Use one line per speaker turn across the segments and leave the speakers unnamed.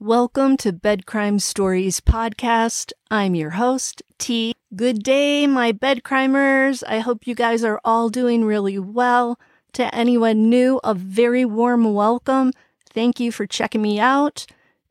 Welcome to Bed Crime Stories podcast. I'm your host, T. Good day, my bed crimers. I hope you guys are all doing really well. To anyone new, a very warm welcome. Thank you for checking me out.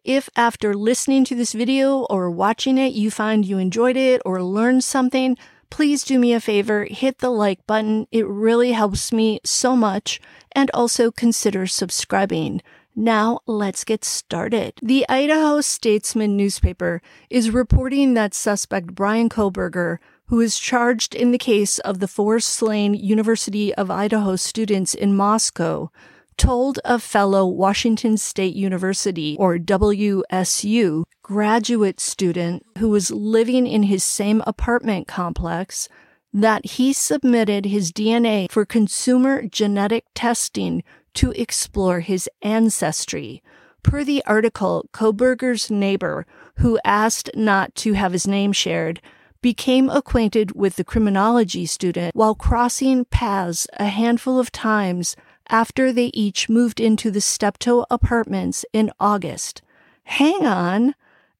If after listening to this video or watching it, you find you enjoyed it or learned something, please do me a favor, hit the like button. It really helps me so much. And also consider subscribing. Now let's get started. The Idaho Statesman newspaper is reporting that suspect Bryan Kohberger, who is charged in the case of the four slain University of Idaho students in Moscow, told a fellow Washington State University, or WSU, graduate student who was living in his same apartment complex that he submitted his DNA for consumer genetic testing to explore his ancestry. Per the article, Kohberger's neighbor, who asked not to have his name shared, became acquainted with the criminology student while crossing paths a handful of times after they each moved into the Steptoe apartments in August. Hang on.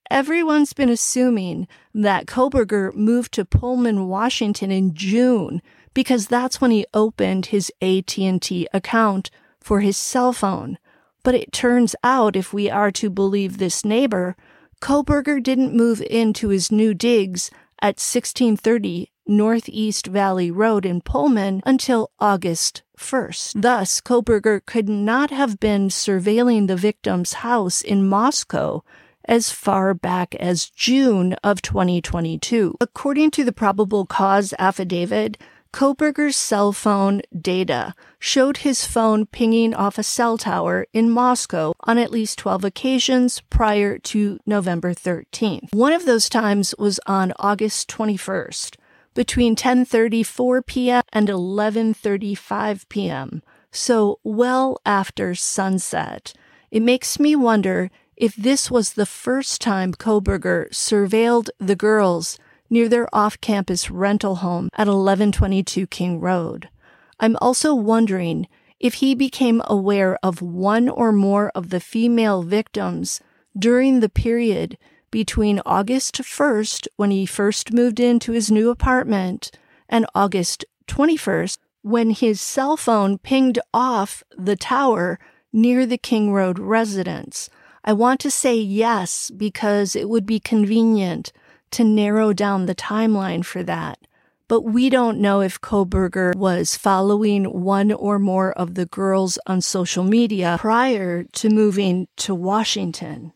Everyone's been assuming that Kohberger moved to Pullman, Washington in June because that's when he opened his AT&T account for his cell phone. But it turns out, if we are to believe this neighbor, Kohberger didn't move into his new digs at 1630 Northeast Valley Road in Pullman until August 1st. Thus, Kohberger could not have been surveilling the victim's house in Moscow as far back as June of 2022. According to the probable cause affidavit, Kohberger's cell phone data showed his phone pinging off a cell tower in Moscow on at least 12 occasions prior to November 13th. One of those times was on August 21st between 10:34 p.m. and 11:35 p.m. So well after sunset. It makes me wonder if this was the first time Kohberger surveilled the girls near their off campus rental home at 1122 King Road. I'm also wondering if he became aware of one or more of the female victims during the period between August 1st, when he first moved into his new apartment, and August 21st, when his cell phone pinged off the tower near the King Road residence. I want to say yes because it would be convenient to narrow down the timeline for that. But we don't know if Kohberger was following one or more of the girls on social media prior to moving to Washington.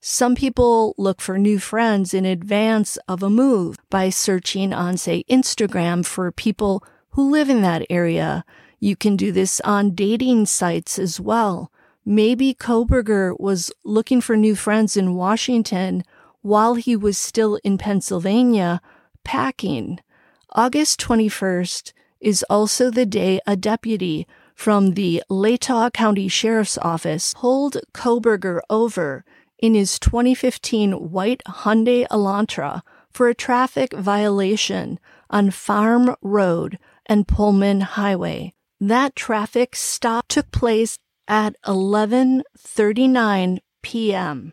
Some people look for new friends in advance of a move by searching on, say, Instagram for people who live in that area. You can do this on dating sites as well. Maybe Kohberger was looking for new friends in Washington while he was still in Pennsylvania packing. August 21st is also the day a deputy from the Latah County Sheriff's Office pulled Kohberger over in his 2015 white Hyundai Elantra for a traffic violation on Farm Road and Pullman Highway. That traffic stop took place at 11:39 p.m.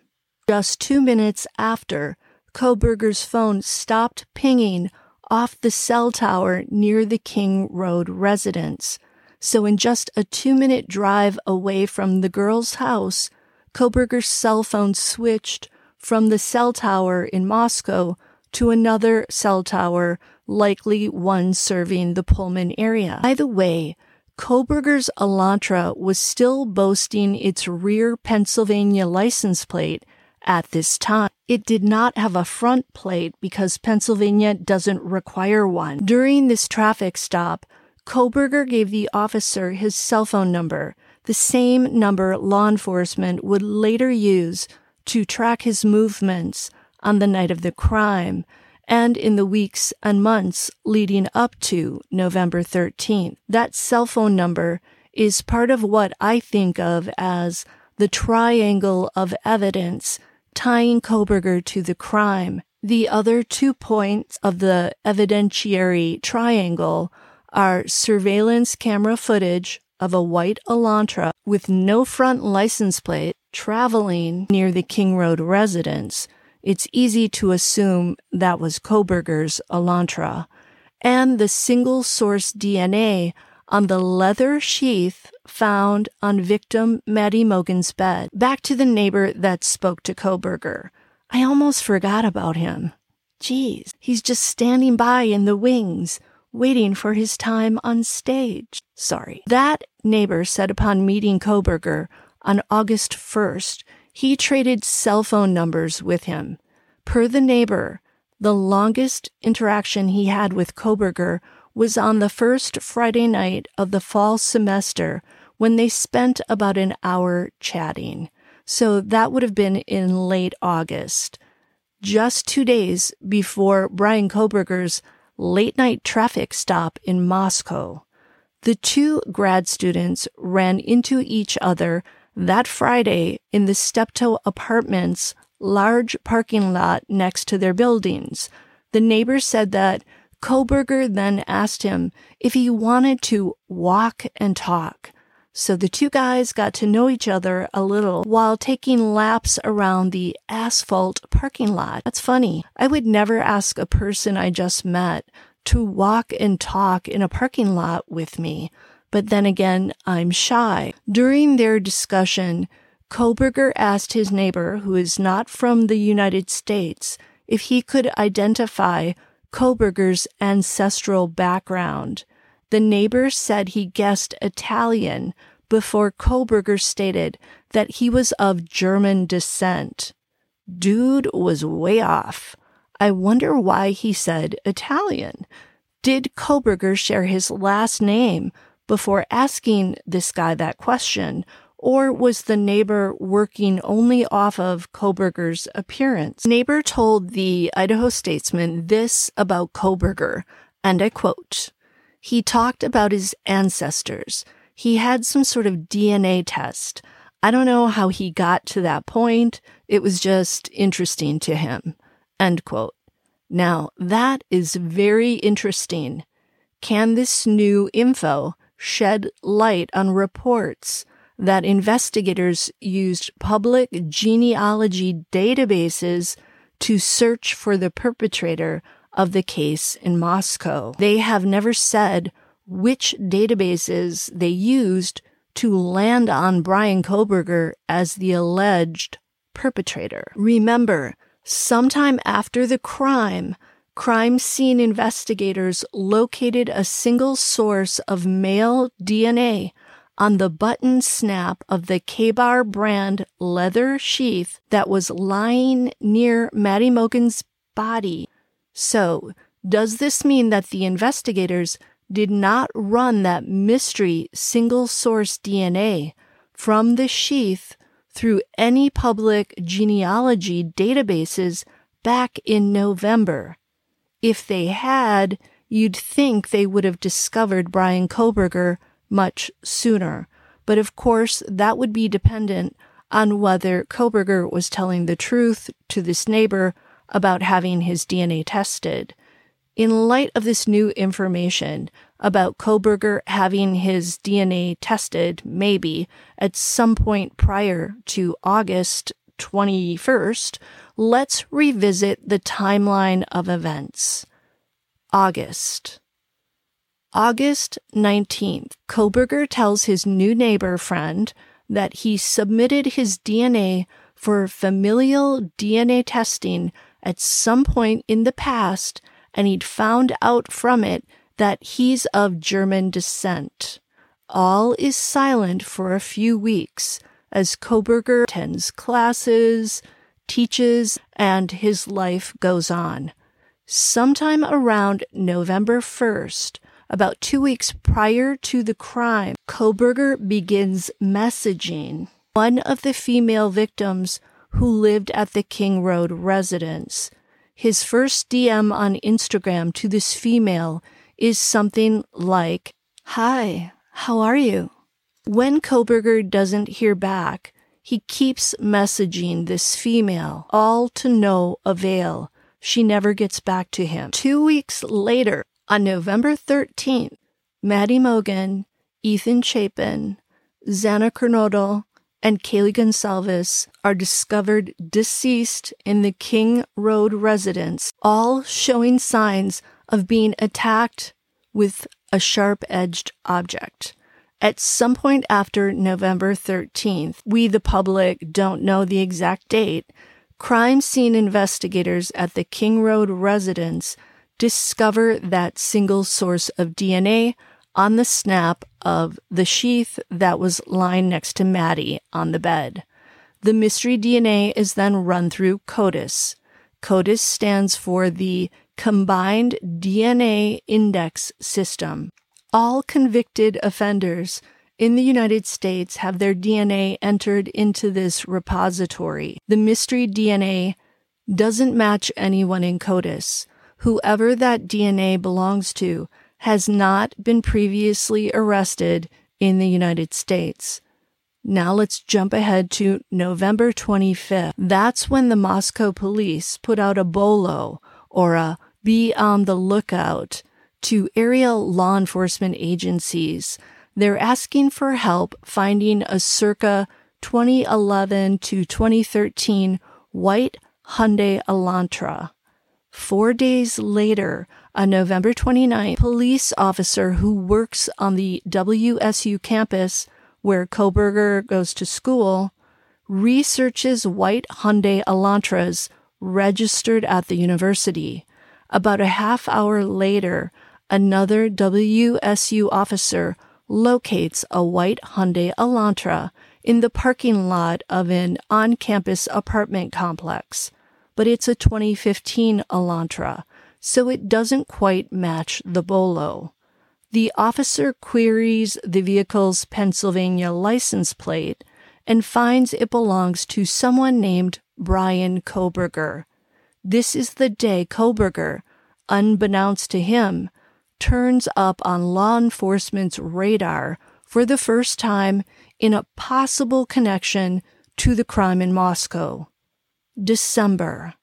Just two minutes after, Kohberger's phone stopped pinging off the cell tower near the King Road residence. So, in just a two minute drive away from the girl's house, Kohberger's cell phone switched from the cell tower in Moscow to another cell tower, likely one serving the Pullman area. By the way, Kohberger's Elantra was still boasting its rear Pennsylvania license plate at this time. It did not have a front plate because Pennsylvania doesn't require one. During this traffic stop, Kohberger gave the officer his cell phone number, the same number law enforcement would later use to track his movements on the night of the crime and in the weeks and months leading up to November 13th. That cell phone number is part of what I think of as the triangle of evidence tying Kohberger to the crime. The other two points of the evidentiary triangle are surveillance camera footage of a white Elantra with no front license plate traveling near the King Road residence. It's easy to assume that was Kohberger's Elantra. And the single source DNA on the leather sheath found on victim Maddie Mogen's bed. Back to the neighbor that spoke to Kohberger. I almost forgot about him. Geez, he's just standing by in the wings, waiting for his time on stage. Sorry. That neighbor said upon meeting Kohberger on August 1st, he traded cell phone numbers with him. Per the neighbor, the longest interaction he had with Kohberger was on the first Friday night of the fall semester when they spent about an hour chatting. So that would have been in late August, just two days before Bryan Kohberger's late night traffic stop in Moscow. The two grad students ran into each other that Friday in the Steptoe Apartments large parking lot next to their buildings. The neighbor said that Kohberger then asked him if he wanted to walk and talk. So the two guys got to know each other a little while taking laps around the asphalt parking lot. That's funny. I would never ask a person I just met to walk and talk in a parking lot with me. But then again, I'm shy. During their discussion, Kohberger asked his neighbor, who is not from the United States, if he could identify Kohberger's ancestral background. The neighbor said he guessed Italian before Kohberger stated that he was of German descent. Dude was way off. I wonder why he said Italian. Did Kohberger share his last name before asking this guy that question, or was the neighbor working only off of Kohberger's appearance? Neighbor told the Idaho Statesman this about Kohberger, and I quote, he talked about his ancestors. He had some sort of DNA test. I don't know how he got to that point. It was just interesting to him. End quote. Now, that is very interesting. Can this new info shed light on reports that investigators used public genealogy databases to search for the perpetrator of the case in Moscow. They have never said which databases they used to land on Bryan Kohberger as the alleged perpetrator. Remember, sometime after the crime, crime scene investigators located a single source of male DNA on the button snap of the Ka-Bar brand leather sheath that was lying near Maddie Mogen's body. So, does this mean that the investigators did not run that mystery single source DNA from the sheath through any public genealogy databases back in November? If they had, you'd think they would have discovered Bryan Kohberger much sooner. But of course, that would be dependent on whether Kohberger was telling the truth to this neighbor about having his DNA tested. In light of this new information about Kohberger having his DNA tested, maybe at some point prior to August 21st, let's revisit the timeline of events. August. August 19th, Kohberger tells his new neighbor friend that he submitted his DNA for familial DNA testing at some point in the past and he'd found out from it that he's of German descent. All is silent for a few weeks as Kohberger attends classes, teaches, and his life goes on. Sometime around November 1st, about two weeks prior to the crime, Kohberger begins messaging one of the female victims who lived at the King Road residence. His first DM on Instagram to this female is something like, Hi, how are you? When Kohberger doesn't hear back, He keeps messaging this female, all to no avail. She never gets back to him. Two weeks later, on November 13th, Maddie Mogen, Ethan Chapin, Xana Kernodle, and Kaylee Goncalves are discovered deceased in the King Road residence, all showing signs of being attacked with a sharp edged object. At some point after November 13th, we, the public, don't know the exact date, crime scene investigators at the King Road residence discover that single source of DNA on the snap of the sheath that was lying next to Maddie on the bed. The mystery DNA is then run through CODIS. CODIS stands for the Combined DNA Index System. All convicted offenders in the United States have their DNA entered into this repository. The mystery DNA doesn't match anyone in CODIS. Whoever that DNA belongs to has not been previously arrested in the United States. Now let's jump ahead to November 25th. That's when the Moscow police put out a bolo or a be on the lookout to area law enforcement agencies. They're asking for help finding a circa 2011 to 2013 white Hyundai Elantra. Four days later, on November 29, police officer who works on the WSU campus where Kohberger goes to school researches white Hyundai Elantras registered at the university. About a half hour later, another WSU officer locates a white Hyundai Elantra in the parking lot of an on campus apartment complex. But it's a 2015 Elantra so it doesn't quite match the bolo. The officer queries the vehicle's Pennsylvania license plate and finds it belongs to someone named Bryan Kohberger. This is the day Kohberger, unbeknownst to him, turns up on law enforcement's radar for the first time in a possible connection to the crime in Moscow. December.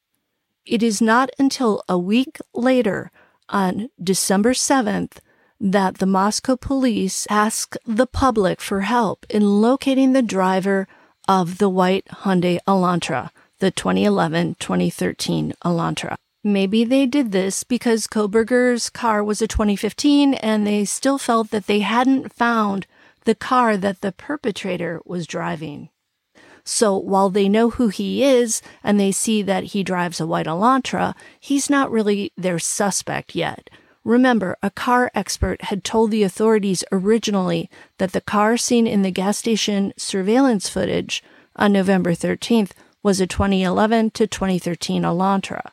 It is not until a week later, on December 7th, that the Moscow police ask the public for help in locating the driver of the white Hyundai Elantra, the 2011-2013 Elantra. Maybe they did this because Kohberger's car was a 2015 and they still felt that they hadn't found the car that the perpetrator was driving. So while they know who he is and they see that he drives a white Elantra, he's not really their suspect yet. Remember, a car expert had told the authorities originally that the car seen in the gas station surveillance footage on November 13th was a 2011 to 2013 Elantra.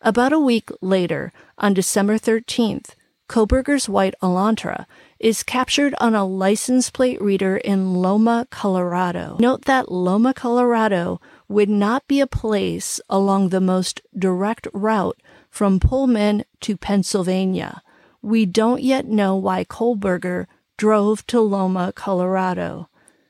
About a week later, on December 13th, Kohberger's white Elantra is captured on a license plate reader in Loma, Colorado. Note that Loma, Colorado would not be a place along the most direct route from Pullman to Pennsylvania. We don't yet know why Kohberger drove to Loma, Colorado.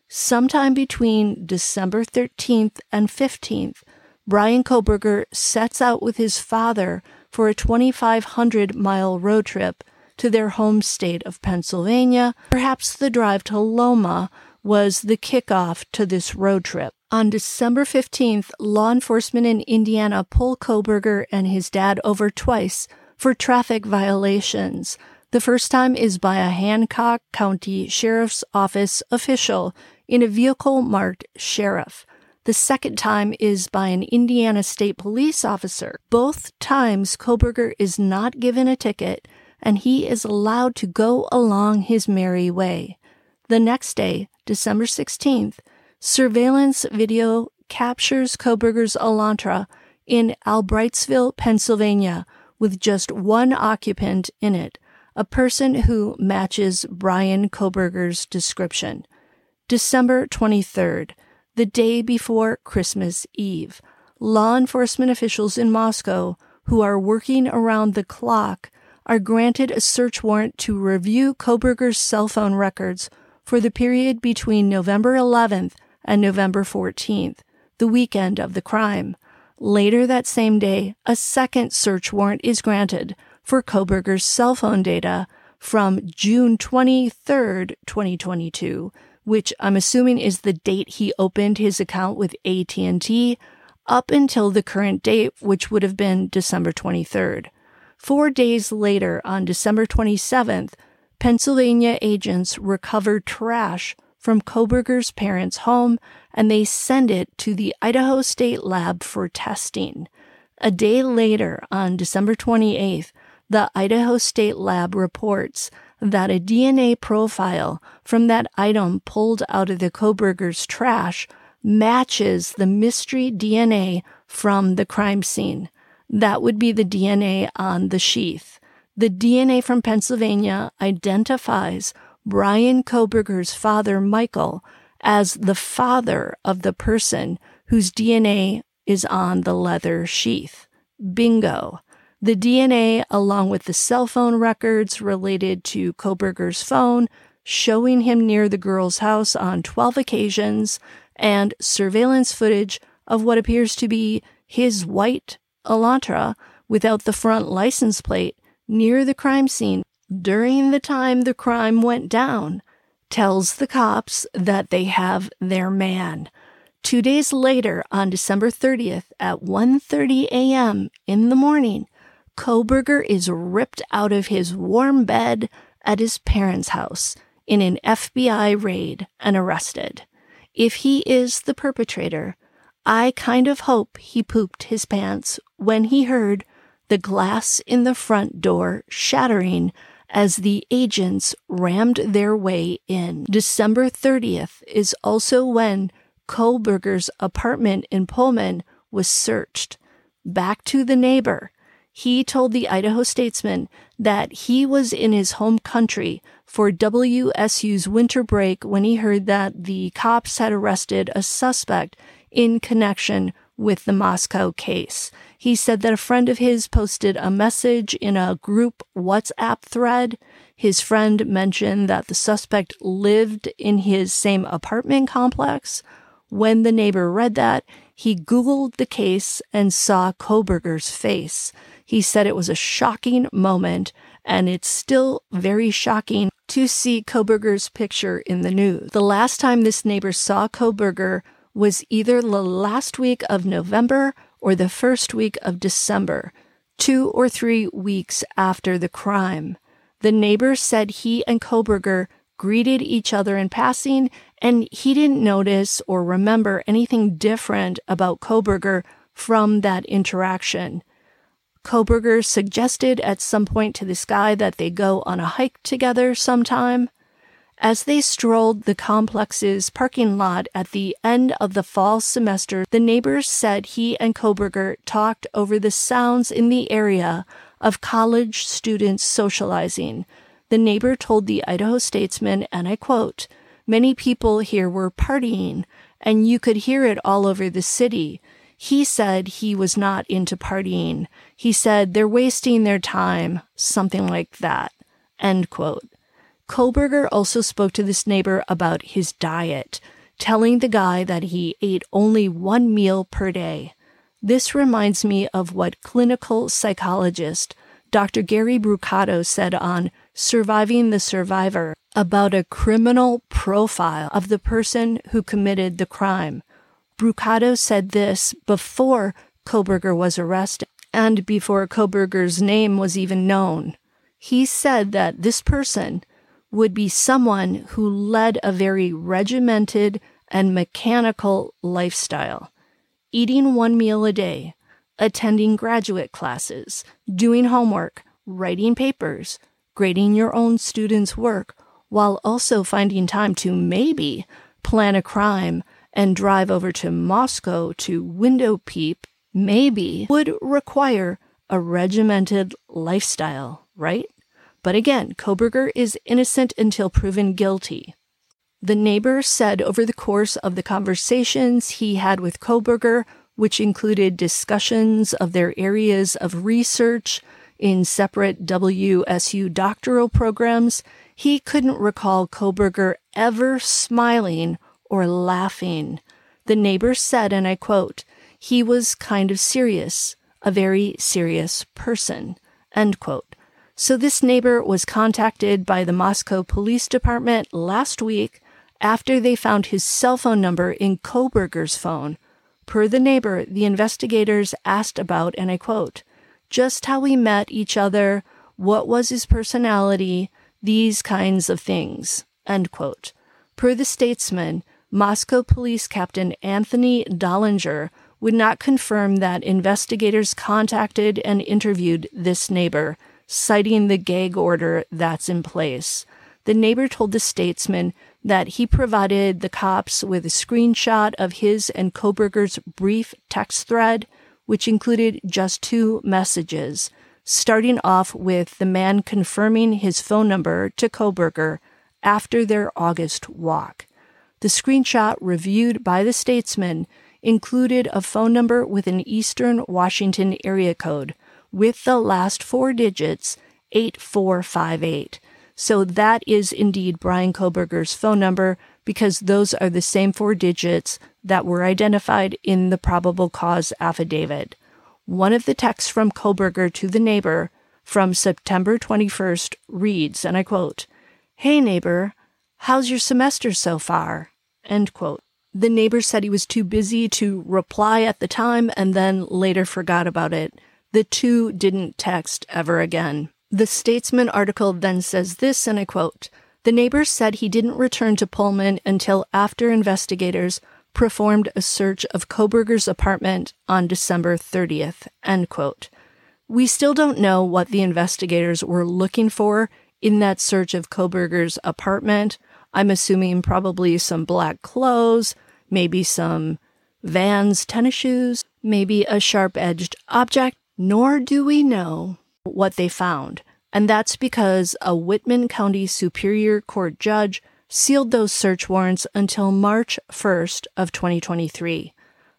Sometime between December 13th and 15th, Bryan Kohberger sets out with his father for a 2,500 mile road trip to their home state of Pennsylvania. Perhaps the drive to Loma was the kickoff to this road trip. On December 15th, law enforcement in Indiana pull Kohberger and his dad over twice for traffic violations. The first time is by a Hancock County Sheriff's Office official in a vehicle marked Sheriff. The second time is by an Indiana State Police officer. Both times, Kohberger is not given a ticket and he is allowed to go along his merry way. The next day, December 16th, surveillance video captures Kohberger's Elantra in Albrightsville, Pennsylvania, with just one occupant in it, a person who matches Bryan Kohberger's description. December 23rd, the day before Christmas Eve, law enforcement officials in Moscow who are working around the clock are granted a search warrant to review Kohberger's cell phone records for the period between November 11th and November 14th, the weekend of the crime. Later that same day, a second search warrant is granted for Kohberger's cell phone data from June 23rd, 2022, which I'm assuming is the date he opened his account with AT&T, up until the current date, which would have been December 23rd. Four days later, on December 27th, Pennsylvania agents recovered trash from Kohberger's parents' home and they send it to the Idaho State Lab for testing. A day later, on December 28th, the Idaho State Lab reports that a DNA profile from that item pulled out of the Kohberger's trash matches the mystery DNA from the crime scene. That would be the DNA on the sheath. The DNA from Pennsylvania identifies Bryan Kohberger's father, Michael, as the father of the person whose DNA is on the leather sheath. Bingo. The DNA, along with the cell phone records related to Kohberger's phone, showing him near the girl's house on 12 occasions, and surveillance footage of what appears to be his white Elantra without the front license plate near the crime scene during the time the crime went down tells the cops that they have their man. Two days later, on December 30th at 1:30 a.m. in the morning, Kohberger is ripped out of his warm bed at his parents' house in an FBI raid and arrested. If he is the perpetrator, I kind of hope he pooped his pants when he heard the glass in the front door shattering as the agents rammed their way in. December 30th is also when Kohberger's apartment in Pullman was searched. Back to the neighbor. He told the Idaho Statesman that he was in his home country for WSU's winter break when he heard that the cops had arrested a suspect in connection with the Moscow case. He said that a friend of his posted a message in a group WhatsApp thread. His friend mentioned that the suspect lived in his same apartment complex. When the neighbor read that, he Googled the case and saw Kohberger's face. He said it was a shocking moment, and it's still very shocking to see Kohberger's picture in the news. The last time this neighbor saw Kohberger was either the last week of November or the first week of December, two or three weeks after the crime. The neighbor said he and Kohberger greeted each other in passing, and he didn't notice or remember anything different about Kohberger from that interaction. Kohberger suggested at some point to this guy that they go on a hike together sometime. As they strolled the complex's parking lot at the end of the fall semester, the neighbors said he and Kohberger talked over the sounds in the area of college students socializing. The neighbor told the Idaho Statesman, and I quote, Many people here were partying, and you could hear it all over the city. He said he was not into partying. He said they're wasting their time, something like that. End quote. Kohberger also spoke to this neighbor about his diet, telling the guy that he ate only one meal per day. This reminds me of what clinical psychologist Dr. Gary Brucato said on Surviving the Survivor about a criminal profile of the person who committed the crime. Brucato said this before Kohberger was arrested and before Kohberger's name was even known. He said that this person would be someone who led a very regimented and mechanical lifestyle, eating one meal a day, attending graduate classes, doing homework, writing papers, grading your own students' work, while also finding time to maybe plan a crime and drive over to Moscow to window peep, maybe would require a regimented lifestyle, right? But again, Kohberger is innocent until proven guilty. The neighbor said over the course of the conversations he had with Kohberger, which included discussions of their areas of research in separate WSU doctoral programs, he couldn't recall Kohberger ever smiling or laughing. The neighbor said, and I quote, he was kind of serious, a very serious person, end quote. So this neighbor was contacted by the Moscow Police Department last week after they found his cell phone number in Kohberger's phone. Per the neighbor, the investigators asked about, and I quote, just how we met each other, what was his personality, these kinds of things, end quote. Per the statesman, Moscow Police Captain Anthony Dollinger would not confirm that investigators contacted and interviewed this neighbor, citing the gag order that's in place. The neighbor told the statesman that he provided the cops with a screenshot of his and Kohberger's brief text thread, which included just two messages, starting off with the man confirming his phone number to Kohberger after their August walk. The screenshot reviewed by the statesman included a phone number with an Eastern Washington area code with the last four digits 8458. So that is indeed Bryan Kohberger's phone number because those are the same four digits that were identified in the probable cause affidavit. One of the texts from Kohberger to the neighbor from September 21st reads, and I quote, Hey neighbor, how's your semester so far? End quote. The neighbor said he was too busy to reply at the time and then later forgot about it. The two didn't text ever again. The Statesman article then says this, and I quote The neighbor said he didn't return to Pullman until after investigators performed a search of Kohberger's apartment on December 30th. End quote. We still don't know what the investigators were looking for in that search of Kohberger's apartment. I'm assuming probably some black clothes, maybe some Vans tennis shoes, maybe a sharp edged object, nor do we know what they found. And that's because a Whitman County Superior Court judge sealed those search warrants until March 1st of 2023.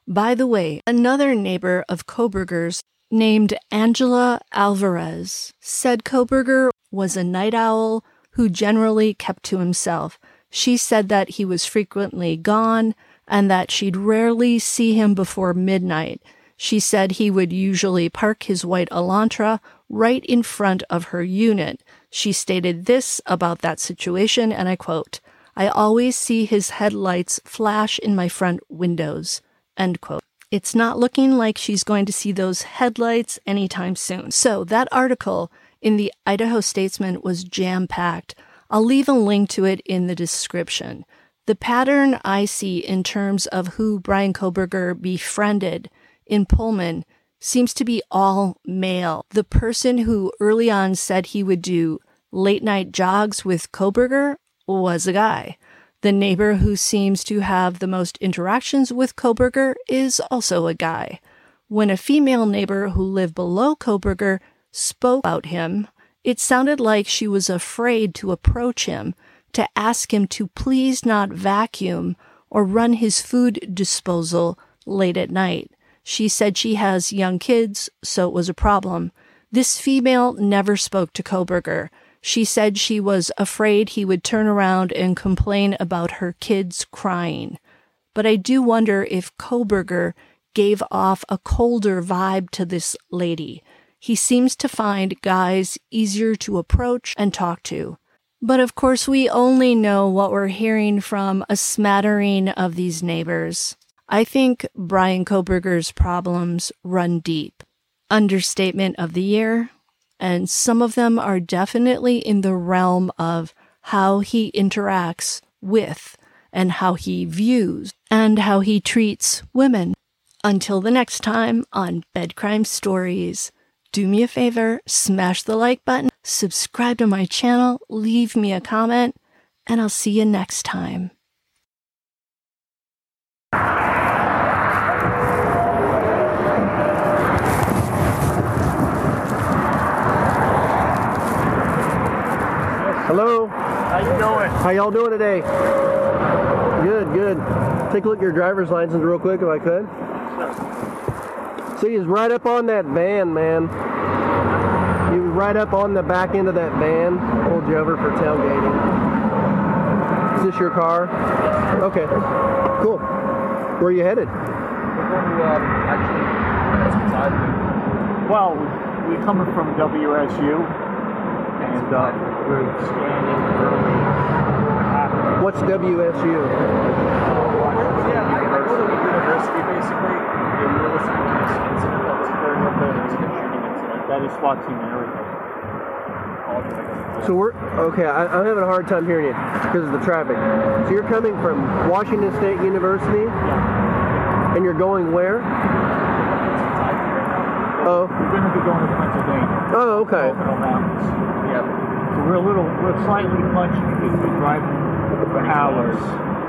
By the way, another neighbor of Kohberger's named Angela Alvarez said Kohberger was a night owl who generally kept to himself. She said that he was frequently gone and that she'd rarely see him before midnight. She said he would usually park his white Elantra right in front of her unit. She stated this about that situation, and I quote, I always see his headlights flash in my front windows, end quote. It's not looking like she's going to see those headlights anytime soon. So that article in the Idaho Statesman was jam packed. I'll leave a link to it in the description. The pattern I see in terms of who Bryan Kohberger befriended in Pullman seems to be all male. The person who early on said he would do late night jogs with Kohberger was a guy. The neighbor who seems to have the most interactions with Kohberger is also a guy. When a female neighbor who lived below Kohberger spoke about him, it sounded like she was afraid to approach him, to ask him to please not vacuum or run his food disposal late at night. She said she has young kids, so it was a problem. This female never spoke to Kohberger. She said she was afraid he would turn around and complain about her kids crying. But I do wonder if Kohberger gave off a colder vibe to this lady. He seems to find guys easier to approach and talk to. But of course, we only know what we're hearing from a smattering of these neighbors. I think Bryan Kohberger's problems run deep. Understatement of the year. And some of them are definitely in the realm of how he interacts with and how he views and how he treats women. Until the next time on Bed Crime Stories, do me a favor, smash the like button, subscribe to my channel, leave me a comment, and I'll see you next time.
Hello.
How you doing?
How y'all doing today? Good, good. Take a look at your driver's license real quick if I could. See, he's right up on that van, man. He was right up on the back end of that van. Pulled you over for tailgating. Is this your car? Okay. Cool. Where are you headed?
We're going to actually.
Well, we- we're coming from WSU, and uh, we're scanning early.
What's WSU?
Yeah, I, I go to university basically. And we were incident that was occurring shooting incident.
That is SWAT team
guess.
So we're okay. I, I'm having a hard time hearing you because of the traffic. So you're coming from Washington State University,
Yeah.
and you're going where? Oh,
We're going to be going to Pennsylvania.
oh, okay.
Yeah.
So we're a little, we're slightly punched because we're driving for hours.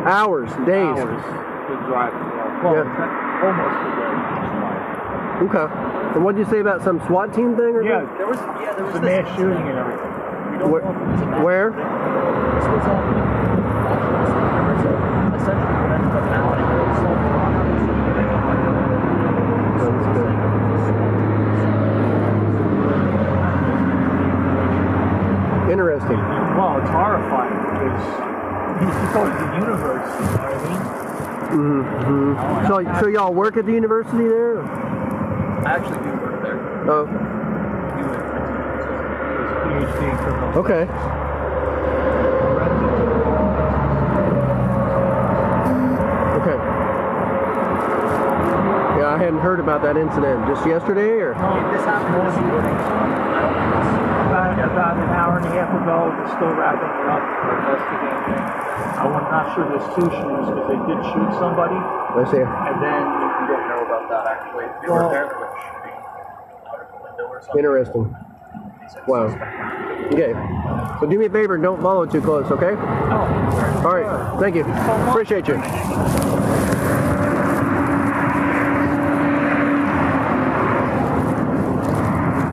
Hours, days.
Hours. We're driving. Yeah. Well,
Yeah.
almost a day.
Okay. And what did you say about some SWAT team thing? Or
Yeah,
There was yeah there was
it's a
this
mass shooting and everything.
We don't
Where-
know if it was a
where?
This was Washington State University. Essentially, what ended up happening was
good. Interesting.
Well, it's horrifying because he's supposed to the universe. You know what I mean?
Mm-hmm. So, so y'all work at the university there?
I actually do work there.
Oh,
I do in printing.
His PhD
okay. Okay. Yeah, I hadn't heard about that incident. Just yesterday, or?
This happened this morning, so I don't think it's
About, about an hour and a half ago, they're still wrapping it up for investigating. I'm not sure there's two shooters because they did shoot somebody,
I see.
and then
We don't know about that actually. They
Well-
were there, they were shooting out of the window or something.
Interesting. Wow. Okay. So do me a favor, don't follow too close, okay?
oh,
All right. Thank you. Appreciate you.